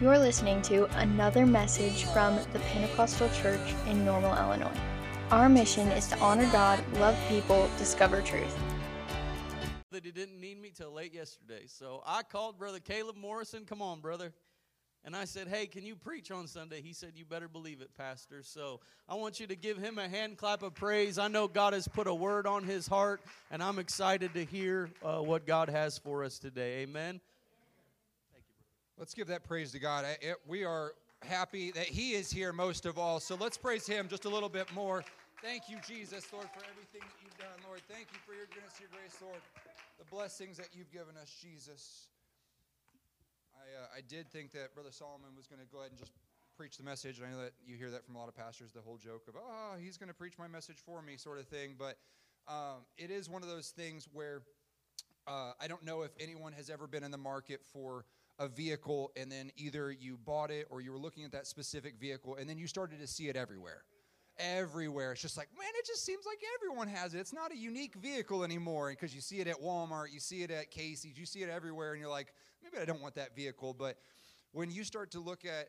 You're listening to another message from the Pentecostal Church in Normal, Illinois. Our mission is to honor God, love people, discover truth. That he didn't need me till late yesterday. So I called Brother Kaleb Morrison. Come on, brother. And I said, Hey, can you preach on Sunday? He said, You better believe it, Pastor. So I want you to give him a hand clap of praise. I know God has put a word on his heart, and I'm excited to hear uh, what God has for us today. Amen. Let's give that praise to God. We are happy that He is here most of all. So let's praise Him just a little bit more. Thank you, Jesus, Lord, for everything that you've done, Lord. Thank you for your goodness, your grace, Lord. The blessings that you've given us, Jesus. I, uh, I did think that Brother Solomon was going to go ahead and just preach the message. I know that you hear that from a lot of pastors, the whole joke of, oh, he's going to preach my message for me, sort of thing. But um, it is one of those things where uh, I don't know if anyone has ever been in the market for a vehicle and then either you bought it or you were looking at that specific vehicle and then you started to see it everywhere. Everywhere. It's just like, man, it just seems like everyone has it. It's not a unique vehicle anymore because you see it at Walmart, you see it at Casey's, you see it everywhere, and you're like, maybe I don't want that vehicle. But when you start to look at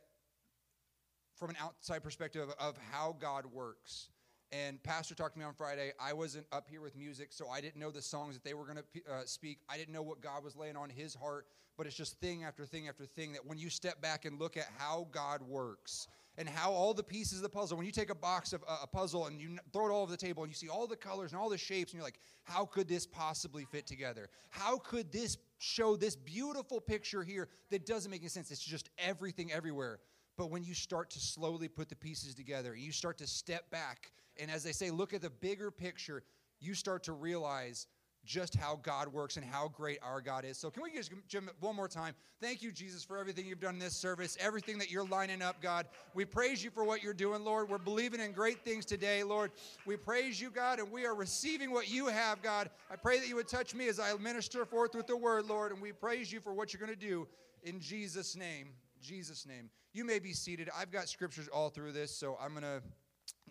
from an outside perspective of, how God works. And Pastor talked to me on Friday. I wasn't up here with music, so I didn't know the songs that they were going to uh, speak. I didn't know what God was laying on his heart, but it's just thing after thing after thing that when you step back and look at how God works and how all the pieces of the puzzle, when you take a box of uh, a puzzle and you throw it all over the table and you see all the colors and all the shapes, and you're like, how could this possibly fit together? How could this show this beautiful picture here that doesn't make any sense? It's just everything everywhere. But when you start to slowly put the pieces together, you start to step back, and as they say, look at the bigger picture, you start to realize just how God works and how great our God is. So, can we just, Jim, one more time? Thank you, Jesus, for everything you've done in this service, everything that you're lining up, God. We praise you for what you're doing, Lord. We're believing in great things today, Lord. We praise you, God, and we are receiving what you have, God. I pray that you would touch me as I minister forth with the word, Lord, and we praise you for what you're going to do in Jesus' name. Jesus' name. You may be seated. I've got scriptures all through this, so I'm going to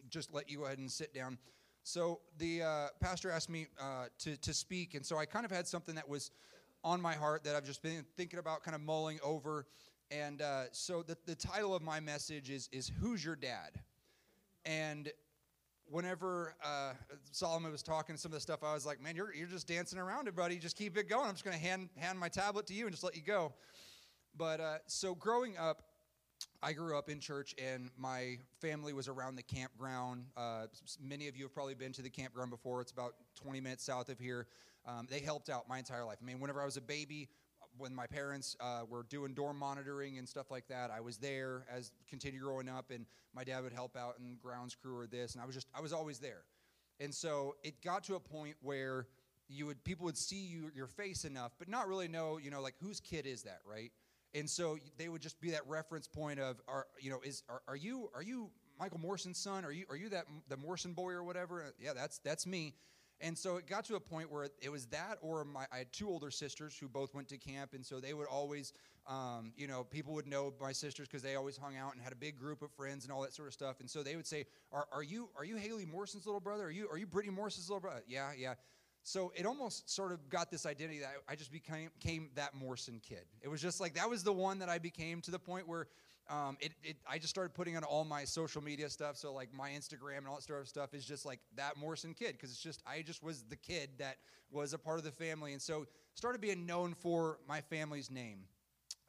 just let you go ahead and sit down. So the uh, pastor asked me uh, to, to speak, and so I kind of had something that was on my heart that I've just been thinking about, kind of mulling over. And uh, so the, the title of my message is, is Who's Your Dad? And whenever uh, Solomon was talking some of the stuff, I was like, man, you're, you're just dancing around it, buddy. Just keep it going. I'm just going to hand, hand my tablet to you and just let you go. But uh, so growing up, I grew up in church, and my family was around the campground. Uh, many of you have probably been to the campground before. It's about 20 minutes south of here. Um, they helped out my entire life. I mean, whenever I was a baby, when my parents uh, were doing dorm monitoring and stuff like that, I was there as continue growing up, and my dad would help out in grounds crew or this, and I was just I was always there. And so it got to a point where you would people would see you your face enough, but not really know, you know, like whose kid is that, right? And so they would just be that reference point of, are you know, is are, are you are you Michael Morrison's son? Are you are you that the Morrison boy or whatever? Uh, Yeah, that's that's me. And so it got to a point where it was that, or my I had two older sisters who both went to camp, and so they would always, um, you know, people would know my sisters because they always hung out and had a big group of friends and all that sort of stuff. And so they would say, "Are, are you are you Haley Morrison's little brother? Are you are you Brittany Morrison's little brother?" Yeah, yeah. So it almost sort of got this identity that I just became, that Morrison kid. It was just like that was the one that I became to the point where um, it, it, I just started putting on all my social media stuff. So like my Instagram and all that sort of stuff is just like that Morrison kid because it's just I just was the kid that was a part of the family, and so started being known for my family's name.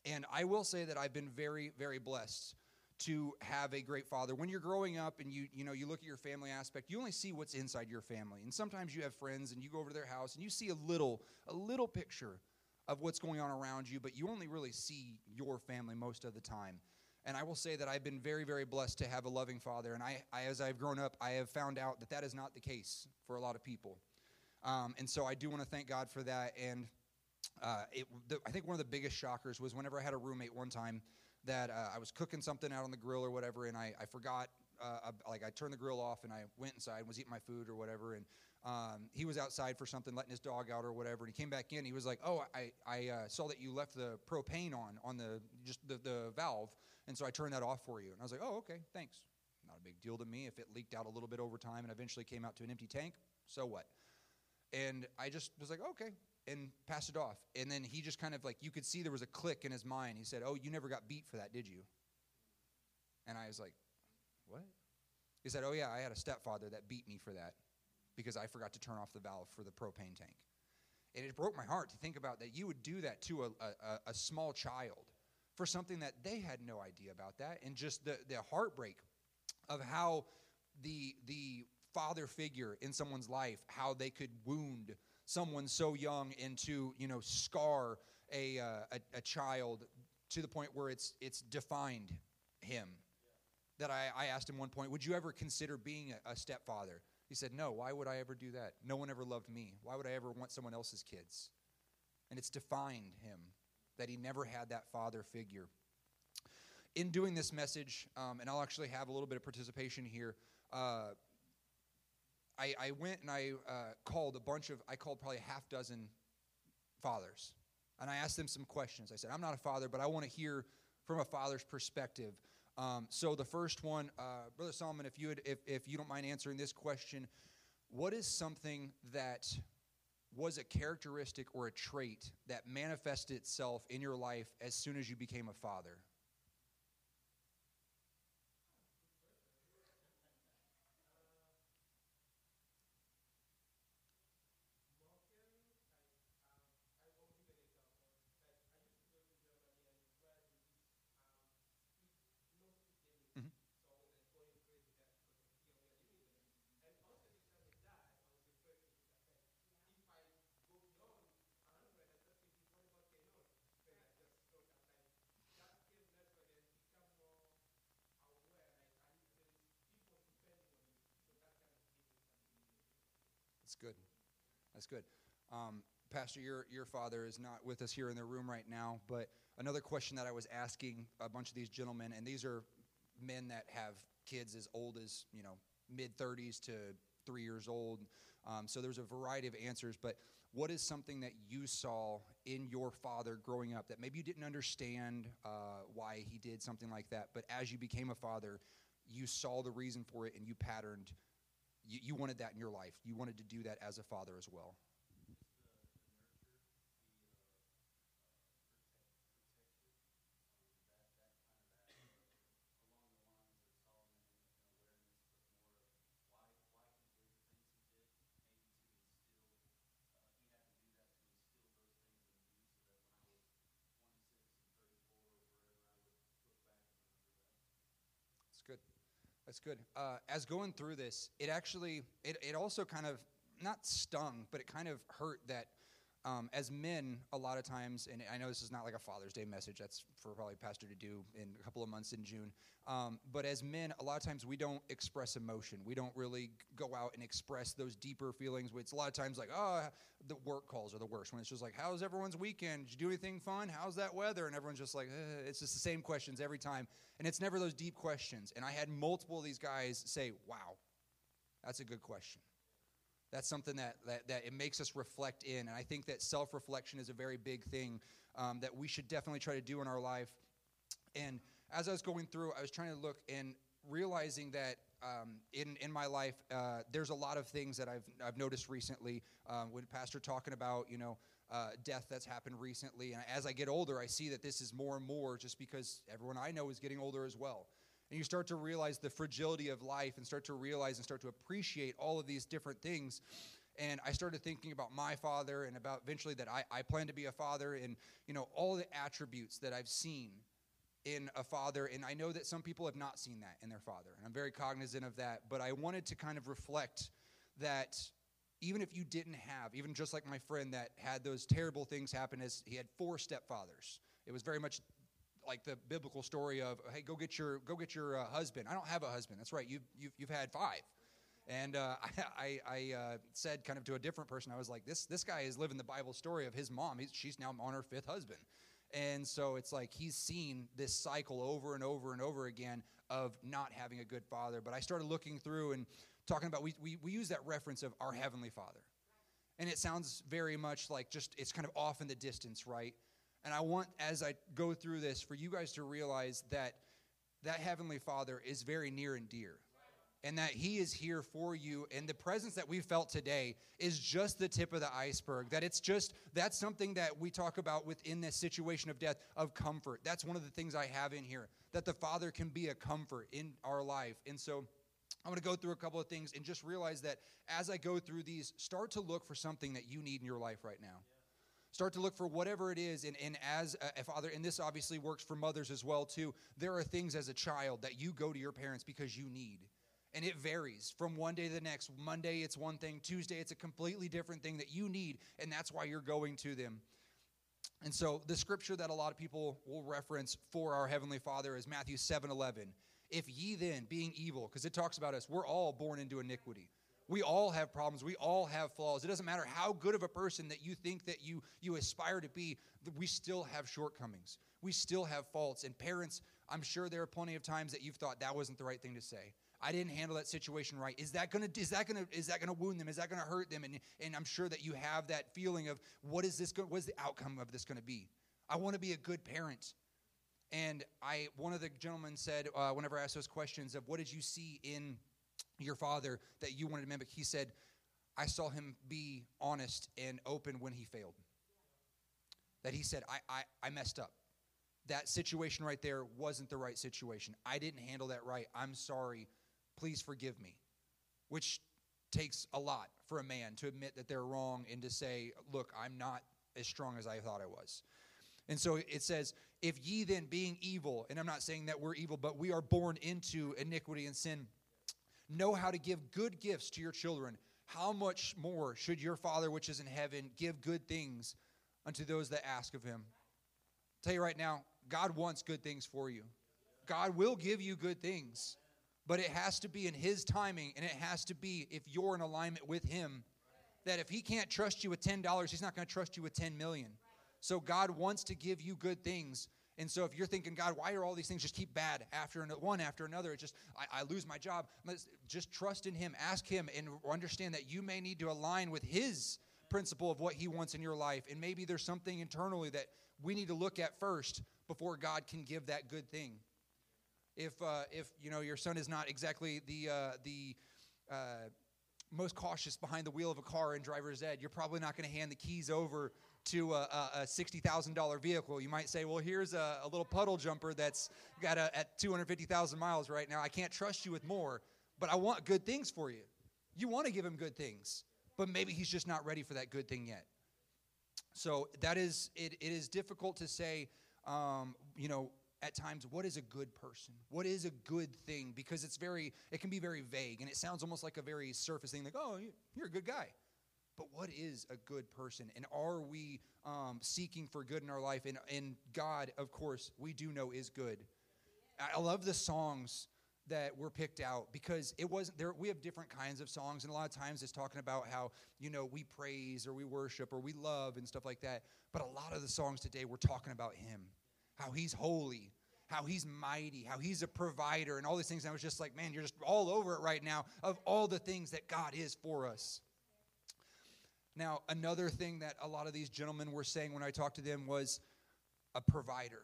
And I will say that I've been very, very blessed to have a great father. When you're growing up and you you know you look at your family aspect, you only see what's inside your family. And sometimes you have friends and you go over to their house and you see a little a little picture of what's going on around you, but you only really see your family most of the time. And I will say that I've been very, very blessed to have a loving father. And I, I as I've grown up, I have found out that that is not the case for a lot of people. Um, and so I do want to thank God for that. And uh, it, the, I think one of the biggest shockers was whenever I had a roommate one time that uh, I was cooking something out on the grill or whatever, and I, I forgot, uh, like I turned the grill off and I went inside and was eating my food or whatever, and um, he was outside for something, letting his dog out or whatever, and he came back in. He was like, "Oh, I, I uh, saw that you left the propane on on the just the, the valve, and so I turned that off for you." And I was like, "Oh, okay, thanks." Not a big deal to me. If it leaked out a little bit over time and eventually came out to an empty tank, so what? And I just was like, okay, and passed it off. And then he just kind of like, you could see there was a click in his mind. He said, Oh, you never got beat for that, did you? And I was like, What? He said, Oh, yeah, I had a stepfather that beat me for that because I forgot to turn off the valve for the propane tank. And it broke my heart to think about that you would do that to a, a, a small child for something that they had no idea about that. And just the, the heartbreak of how the, the father figure in someone's life, how they could wound someone so young and to, you know, scar a, uh, a, a child to the point where it's, it's defined him. That I, I asked him one point, would you ever consider being a, a stepfather? He said, No, why would I ever do that? No one ever loved me. Why would I ever want someone else's kids? And it's defined him that he never had that father figure. In doing this message, um, and I'll actually have a little bit of participation here, uh, I, I, went and I uh, called a bunch of, I called probably a half dozen fathers. And I asked them some questions. I said, I'm not a father, but I want to hear from a father's perspective um, so the first one, uh, Brother Solomon, if you would, if, if you don't mind answering this question, what is something that was a characteristic or a trait that manifested itself in your life as soon as you became a father? That's good. That's good. Um, Pastor, your, your father is not with us here in the room right now, but another question that I was asking a bunch of these gentlemen, and these are men that have kids as old as, you know, mid 30s to three years old. Um, so there's a variety of answers, but what is something that you saw in your father growing up that maybe you didn't understand uh, why he did something like that, but as you became a father, you saw the reason for it and you patterned you, you wanted that in your life. You wanted to do that as a father as well. That's good. Uh, as going through this, it actually, it, it also kind of, not stung, but it kind of hurt that um, as men, a lot of times, and I know this is not like a Father's Day message, that's for probably Pastor to do in a couple of months in June. Um, but as men, a lot of times we don't express emotion. We don't really go out and express those deeper feelings. It's a lot of times like, oh, the work calls are the worst. When it's just like, how's everyone's weekend? Did you do anything fun? How's that weather? And everyone's just like, eh. it's just the same questions every time. And it's never those deep questions. And I had multiple of these guys say, wow, that's a good question. That's something that, that, that it makes us reflect in. And I think that self reflection is a very big thing um, that we should definitely try to do in our life. And as I was going through, I was trying to look and realizing that um, in, in my life, uh, there's a lot of things that I've, I've noticed recently. Um, when Pastor talking about, you know, uh, death that's happened recently. And as I get older, I see that this is more and more just because everyone I know is getting older as well. And you start to realize the fragility of life and start to realize and start to appreciate all of these different things. And I started thinking about my father and about eventually that I, I plan to be a father and, you know, all the attributes that I've seen in a father. And I know that some people have not seen that in their father. And I'm very cognizant of that. But I wanted to kind of reflect that even if you didn't have, even just like my friend that had those terrible things happen, as he had four stepfathers. It was very much like the biblical story of hey go get your go get your uh, husband. I don't have a husband. That's right. You've, you've, you've had five. And uh, i, I uh, said kind of to a different person i was like this this guy is living the bible story of his mom. He's, she's now on her fifth husband. And so it's like he's seen this cycle over and over and over again of not having a good father. But i started looking through and talking about we, we, we use that reference of our heavenly father. And it sounds very much like just it's kind of off in the distance right and I want, as I go through this, for you guys to realize that that Heavenly Father is very near and dear. and that He is here for you. And the presence that we felt today is just the tip of the iceberg. That it's just, that's something that we talk about within this situation of death, of comfort. That's one of the things I have in here, that the Father can be a comfort in our life. And so, I'm going to go through a couple of things and just realize that as I go through these, start to look for something that you need in your life right now. Start to look for whatever it is. And, and as a father, and this obviously works for mothers as well, too, there are things as a child that you go to your parents because you need and it varies from one day to the next. Monday, it's one thing. Tuesday, it's a completely different thing that you need, and that's why you're going to them. And so, the scripture that a lot of people will reference for our Heavenly Father is Matthew 7 11. If ye then, being evil, because it talks about us, we're all born into iniquity. We all have problems. We all have flaws. It doesn't matter how good of a person that you think that you, you aspire to be, we still have shortcomings. We still have faults. And parents, I'm sure there are plenty of times that you've thought that wasn't the right thing to say. I didn't handle that situation right. Is that gonna is that gonna is that gonna wound them? Is that gonna hurt them? And and I'm sure that you have that feeling of what is this? Go, what is the outcome of this gonna be? I want to be a good parent. And I one of the gentlemen said uh, whenever I asked those questions of what did you see in your father that you wanted to mimic, he said, I saw him be honest and open when he failed. That he said, I, I, I messed up that situation right there wasn't the right situation. I didn't handle that right. I'm sorry please forgive me, which takes a lot for a man to admit that they're wrong and to say, look, I'm not as strong as I thought I was. And so it says, if ye then being evil, and I'm not saying that we're evil, but we are born into iniquity and sin, know how to give good gifts to your children, how much more should your Father which is in heaven give good things unto those that ask of him? I'll tell you right now, God wants good things for you. God will give you good things but it has to be in His timing, and it has to be if you're in alignment with Him. That if He can't trust you with $10, He's not going to trust you with 10 million. So God wants to give you good things. And so if you're thinking, God, why are all these things just keep bad after one after another? It's just, I, I lose my job. Just trust in Him. Ask Him and understand that you may need to align with His principle of what He wants in your life. And maybe there's something internally that we need to look at first before God can give that good thing if uh, if you know your son is not exactly the uh, the uh, most cautious behind the wheel of a car in driver's ed, you're probably not going to hand the keys over to a, a $60,000 vehicle. You might say, well, here's a, a little puddle jumper that's got a, at 250,000 miles right now. I can't trust you with more, but I want good things for you. You want to give him good things, but maybe he's just not ready for that good thing yet. So that is, it, it is difficult to say, um, you know, at times what is a good person what is a good thing because it's very it can be very vague and it sounds almost like a very surface thing like oh you're a good guy but what is a good person? And are we um, seeking for good in our life? And, and god of course we do know is good. I love the songs that were picked out because it wasn't there we have different kinds of songs. And a lot of times it's talking about how you know we praise or we worship or we love and stuff like that. But a lot of the songs today we're talking about him. How he's holy, how he's mighty, how he's a provider, and all these things. And I was just like, man, you're just all over it right now of all the things that God is for us. Now, another thing that a lot of these gentlemen were saying when I talked to them was a provider.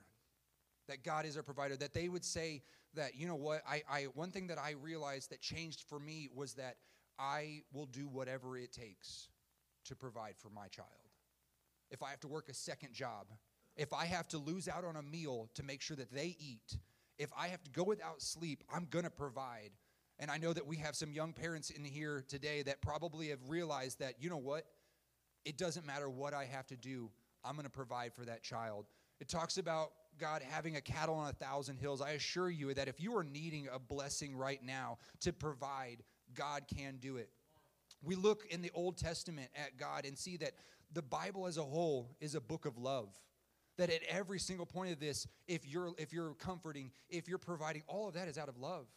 That God is a provider. That they would say that, you know what, I, I one thing that I realized that changed for me was that I will do whatever it takes to provide for my child. If I have to work a second job, if I have to lose out on a meal to make sure that they eat, if I have to go without sleep, I'm going to provide. And I know that we have some young parents in here today that probably have realized that, you know what? It doesn't matter what I have to do, I'm going to provide for that child. It talks about God having a cattle on a thousand hills. I assure you that if you are needing a blessing right now to provide, God can do it. We look in the Old Testament at God and see that the Bible as a whole is a book of love that at every single point of this if you're if you're comforting if you're providing all of that is out of love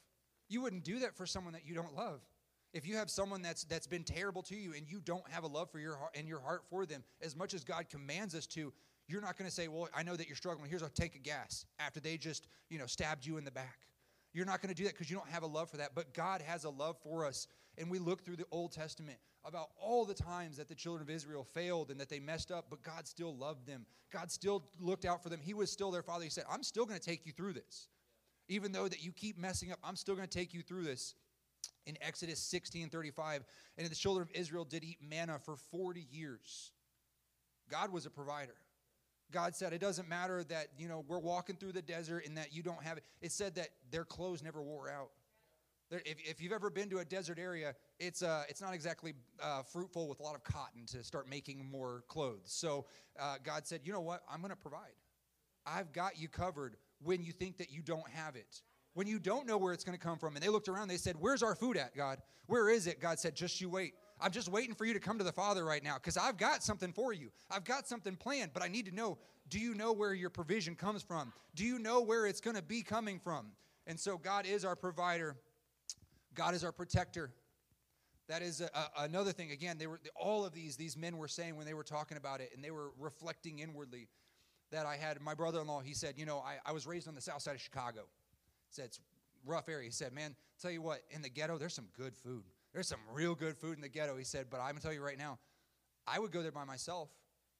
you wouldn't do that for someone that you don't love if you have someone that's that's been terrible to you and you don't have a love for your heart and your heart for them as much as god commands us to you're not going to say well i know that you're struggling here's a tank of gas after they just you know stabbed you in the back you're not going to do that because you don't have a love for that but god has a love for us and we look through the old testament about all the times that the children of Israel failed and that they messed up, but God still loved them. God still looked out for them. He was still their father. He said, I'm still going to take you through this. Even though that you keep messing up, I'm still going to take you through this. In Exodus 16 35. And the children of Israel did eat manna for 40 years. God was a provider. God said, it doesn't matter that, you know, we're walking through the desert and that you don't have it. It said that their clothes never wore out. If, if you've ever been to a desert area, it's, uh, it's not exactly uh, fruitful with a lot of cotton to start making more clothes. So uh, God said, you know what? I'm going to provide. I've got you covered when you think that you don't have it. When you don't know where it's going to come from. And they looked around, they said, Where's our food at, God? Where is it? God said, Just you wait. I'm just waiting for you to come to the Father right now because I've got something for you. I've got something planned, but I need to know do you know where your provision comes from? Do you know where it's going to be coming from? And so God is our provider, God is our protector. That is a, a, another thing. Again, they were all of these these men were saying when they were talking about it, and they were reflecting inwardly. That I had my brother-in-law. He said, "You know, I, I was raised on the south side of Chicago. Said it's rough area. He said, "Man, tell you what, in the ghetto, there's some good food. There's some real good food in the ghetto." He said, "But I'm gonna tell you right now, I would go there by myself."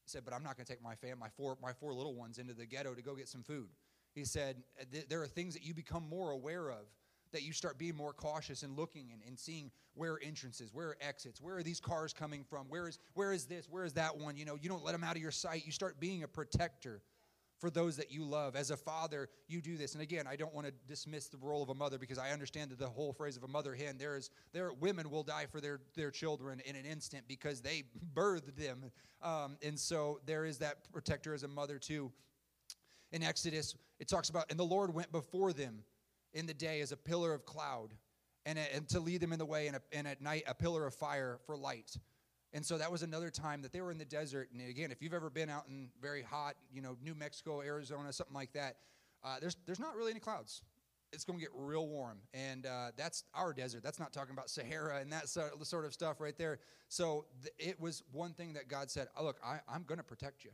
He said, "But I'm not gonna take my fam, my four, my four little ones into the ghetto to go get some food." He said, uh, "There are things that you become more aware of." that you start being more cautious and looking and, and seeing where are entrances, where are exits, where are these cars coming from, where is where is this, where is that one? You know, you don't let them out of your sight. You start being a protector for those that you love. As a father, you do this. And again, I don't want to dismiss the role of a mother because I understand that the whole phrase of a mother hen, there is there women will die for their their children in an instant because they birthed them. Um, and so there is that protector as a mother too. In Exodus, it talks about, and the Lord went before them in the day as a pillar of cloud, and, and to lead them in the way, and, a, and at night a pillar of fire for light. And so that was another time that they were in the desert. And again, if you've ever been out in very hot, you know, New Mexico, Arizona, something like that, uh, there's there's not really any clouds. It's going to get real warm, and uh, that's our desert. That's not talking about Sahara and that sort of stuff right there. So th- it was one thing that God said, oh, "Look, I, I'm going to protect you.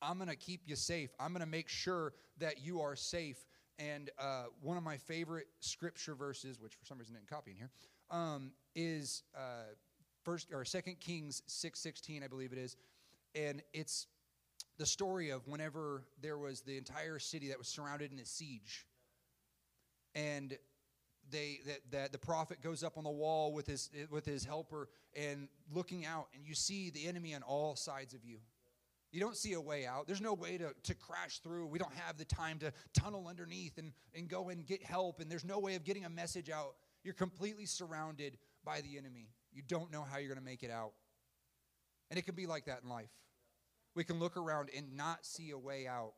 I'm going to keep you safe. I'm going to make sure that you are safe." And uh, one of my favorite scripture verses, which for some reason I didn't copy in here, um, is uh, first or Second Kings six sixteen, I believe it is, and it's the story of whenever there was the entire city that was surrounded in a siege, and they that, that the prophet goes up on the wall with his with his helper and looking out, and you see the enemy on all sides of you you don't see a way out. There's no way to, to crash through. We don't have the time to tunnel underneath and, and go and get help. And there's no way of getting a message out. You're completely surrounded by the enemy. You don't know how you're going to make it out. And it can be like that in life. We can look around and not see a way out.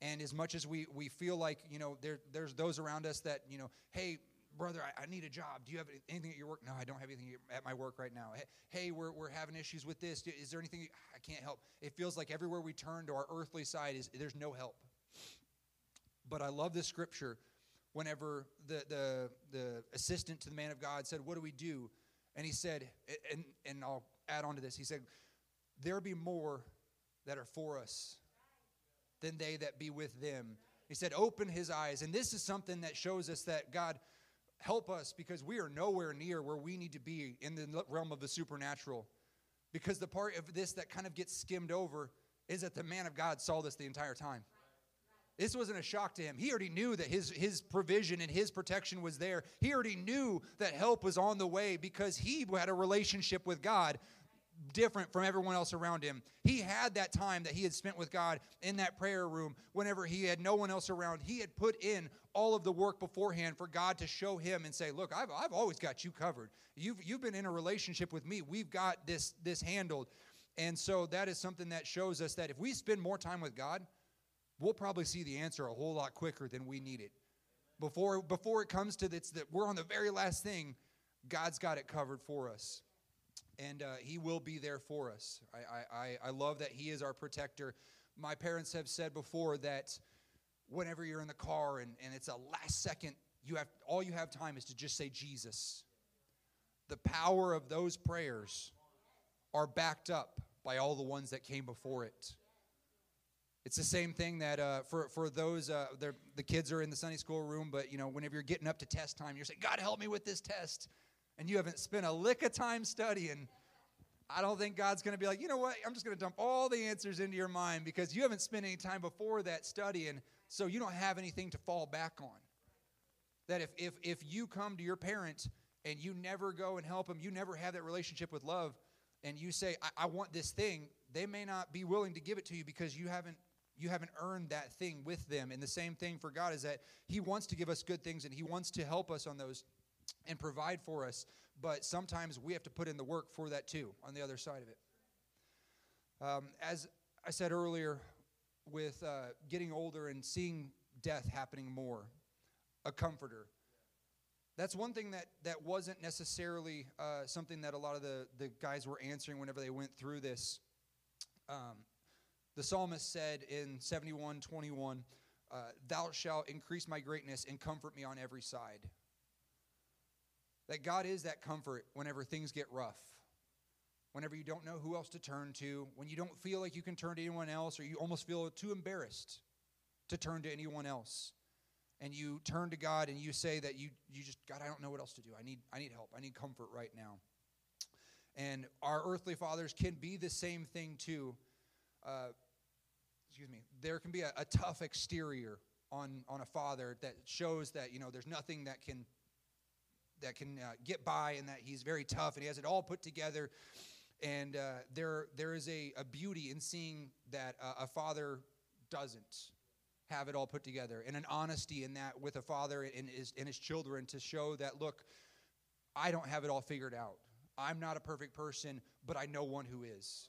And as much as we, we feel like, you know, there, there's those around us that, you know, hey, brother, I, I, need a job. Do you have anything at your work? No, I don't have anything at my work right now. Hey, we're, we're having issues with this. Is there anything I can't help? It feels like everywhere we turn to our earthly side is there's no help. But I love this scripture whenever the, the, the assistant to the man of God said, What do we do? And he said, and, and I'll add on to this, he said, There be more that are for us than they that be with them. He said, Open his eyes. And this is something that shows us that God Help us because we are nowhere near where we need to be in the realm of the supernatural. Because the part of this that kind of gets skimmed over is that the man of God saw this the entire time. This wasn't a shock to him. He already knew that his, his provision and his protection was there. He already knew that help was on the way because he had a relationship with God different from everyone else around him. He had that time that he had spent with God in that prayer room whenever he had no one else around. He had put in all of the work beforehand for God to show him and say, Look, I've, I've always got you covered. You've, you've been in a relationship with me. We've got this, this handled. And so that is something that shows us that if we spend more time with God, we'll probably see the answer a whole lot quicker than we need it. Before, before it comes to this, that we're on the very last thing, God's got it covered for us and uh, He will be there for us. I, I, I love that He is our protector. My parents have said before that whenever you're in the car and, and it's a last second, you have all you have time is to just say Jesus. The power of those prayers are backed up by all the ones that came before it. It's the same thing that uh, for for those uh, the kids are in the Sunday school room, but you know whenever you're getting up to test time, you're saying, "God help me with this test." and you haven't spent a lick of time studying, I don't think God's going to be like, you know what? I'm just going to dump all the answers into your mind because you haven't spent any time before that studying, so you don't have anything to fall back on. That if, if, if you come to your parent and you never go and help them, you never have that relationship with love, and you say, I, I want this thing, they may not be willing to give it to you because you haven't you haven't earned that thing with them. And the same thing for God is that He wants to give us good things and He wants to help us on those and provide for us. But sometimes we have to put in the work for that too on the other side of it. Um, as I said earlier, with uh, getting older and seeing death happening more, a comforter. That's one thing that, that wasn't necessarily uh, something that a lot of the, the guys were answering whenever they went through this. Um, the psalmist said in 71 21, uh, Thou shalt increase my greatness and comfort me on every side. That God is that comfort whenever things get rough, whenever you don't know who else to turn to, when you don't feel like you can turn to anyone else, or you almost feel too embarrassed to turn to anyone else. And you turn to God and you say that you, you just, God, I don't know what else to do. I need, I need help. I need comfort right now. And our earthly fathers can be the same thing too. Uh, excuse me, there can be a, a tough exterior on on a father that shows that you know there's nothing that can that can uh, get by and that he's very tough and he has it all put together. And uh, there there is a, a beauty in seeing that uh, a father doesn't have it all put together and an honesty in that with a father and his, and his children to show that look i don't have it all figured out. I'm not a perfect person but i know one who is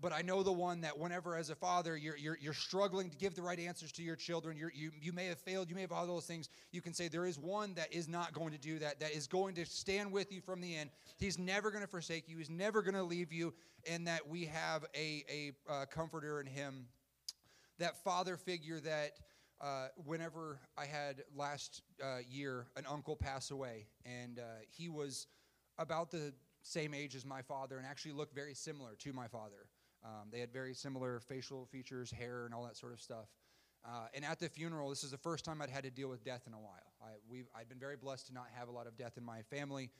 but I know the one that whenever, as a father, you're, you're, you're struggling to give the right answers to your children, you you, you may have failed, you may have all those things, you can say, There is one that is not going to do that, that is going to stand with you from the end. He's never going to forsake you, He's never going to leave you, and that we have a, a uh, comforter in Him. That father figure that uh, whenever I had last uh, year an uncle pass away, and uh, he was about the same age as my father and actually looked very similar to my father. Um, they had very similar facial features, hair, and all that sort of stuff. Uh, and at the funeral, this is the first time I'd had to deal with death in a while. I, I'd been very blessed to not have a lot of death in my family.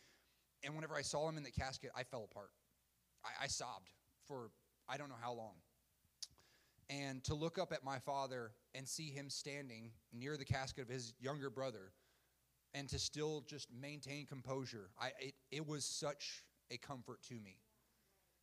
And whenever I saw him in the casket, I fell apart. I, I sobbed for I don't know how long. And to look up at my father and see him standing near the casket of his younger brother and to still just maintain composure, I, it, it was such a comfort to me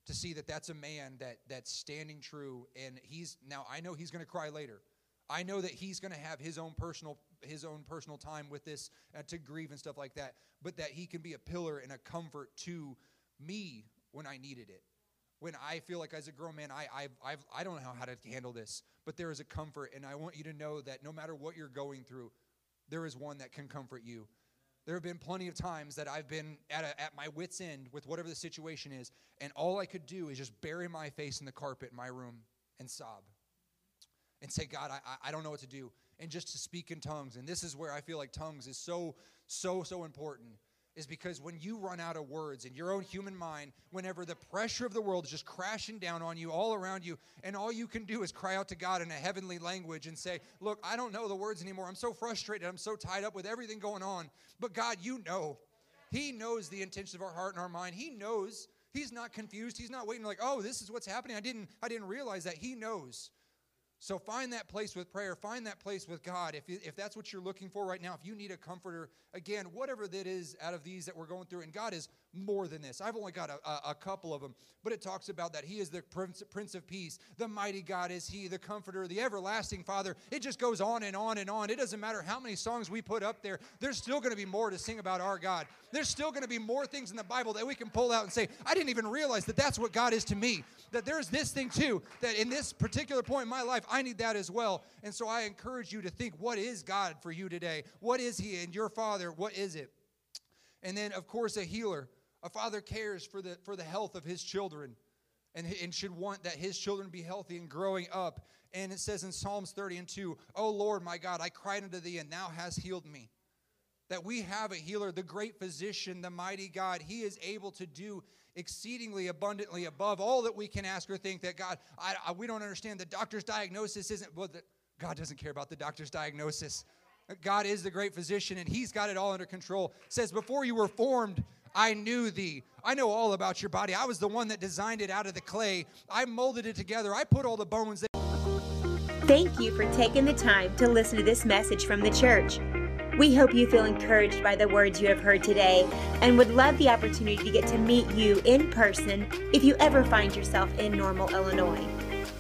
to see that that's a man that that's standing true and he's now I know he's going to cry later. I know that he's going to have his own personal his own personal time with this uh, to grieve and stuff like that, but that he can be a pillar and a comfort to me when I needed it. When I feel like as a grown man, I I've, I've, I don't know how to handle this, but there is a comfort, and I want you to know that no matter what you're going through, there is one that can comfort you. There have been plenty of times that I've been at, a, at my wits' end with whatever the situation is, and all I could do is just bury my face in the carpet in my room and sob and say, God, I, I don't know what to do. And just to speak in tongues. And this is where I feel like tongues is so, so, so important is because when you run out of words in your own human mind, whenever the pressure of the world is just crashing down on you all around you, and all you can do is cry out to God in a heavenly language and say, Look, I don't know the words anymore. I'm so frustrated. I'm so tied up with everything going on. But God, you know. He knows the intentions of our heart and our mind. He knows. He's not confused. He's not waiting like, oh, this is what's happening. I didn't, I didn't realize that. He knows. So find that place with prayer. Find that place with God. If, if that's what you're looking for right now, if you need a comforter, again, whatever that is out of these that we're going through, and God is more than this. I've only got a, a, a couple of them, but it talks about that He is the Prince, Prince of Peace. The mighty God is He, the Comforter, the everlasting Father. It just goes on and on and on. It doesn't matter how many songs we put up there, there's still going to be more to sing about our God. There's still going to be more things in the Bible that we can pull out and say, I didn't even realize that that's what God is to me. That there's this thing too, that in this particular point in my life, I need that as well. And so I encourage you to think, what is God for you today? What is He and your Father? What is it? And then, of course, a healer. A father cares for the, for the health of his children and, and should want that his children be healthy and growing up. And it says in Psalms 30 and 2, Oh Lord, my God, I cried unto thee, and thou hast healed me. That we have a healer, the great physician, the mighty God. He is able to do exceedingly abundantly above all that we can ask or think. That God, I, I, we don't understand. The doctor's diagnosis isn't, well, the, God doesn't care about the doctor's diagnosis. God is the great physician, and He's got it all under control. It says, Before you were formed, I knew thee. I know all about your body. I was the one that designed it out of the clay. I molded it together. I put all the bones. Thank you for taking the time to listen to this message from the church. We hope you feel encouraged by the words you have heard today and would love the opportunity to get to meet you in person if you ever find yourself in Normal, Illinois.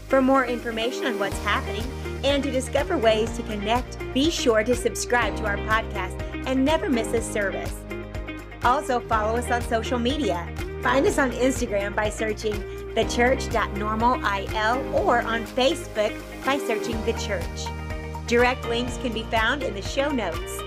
For more information on what's happening and to discover ways to connect, be sure to subscribe to our podcast and never miss a service. Also, follow us on social media. Find us on Instagram by searching thechurch.normalil or on Facebook by searching The Church. Direct links can be found in the show notes.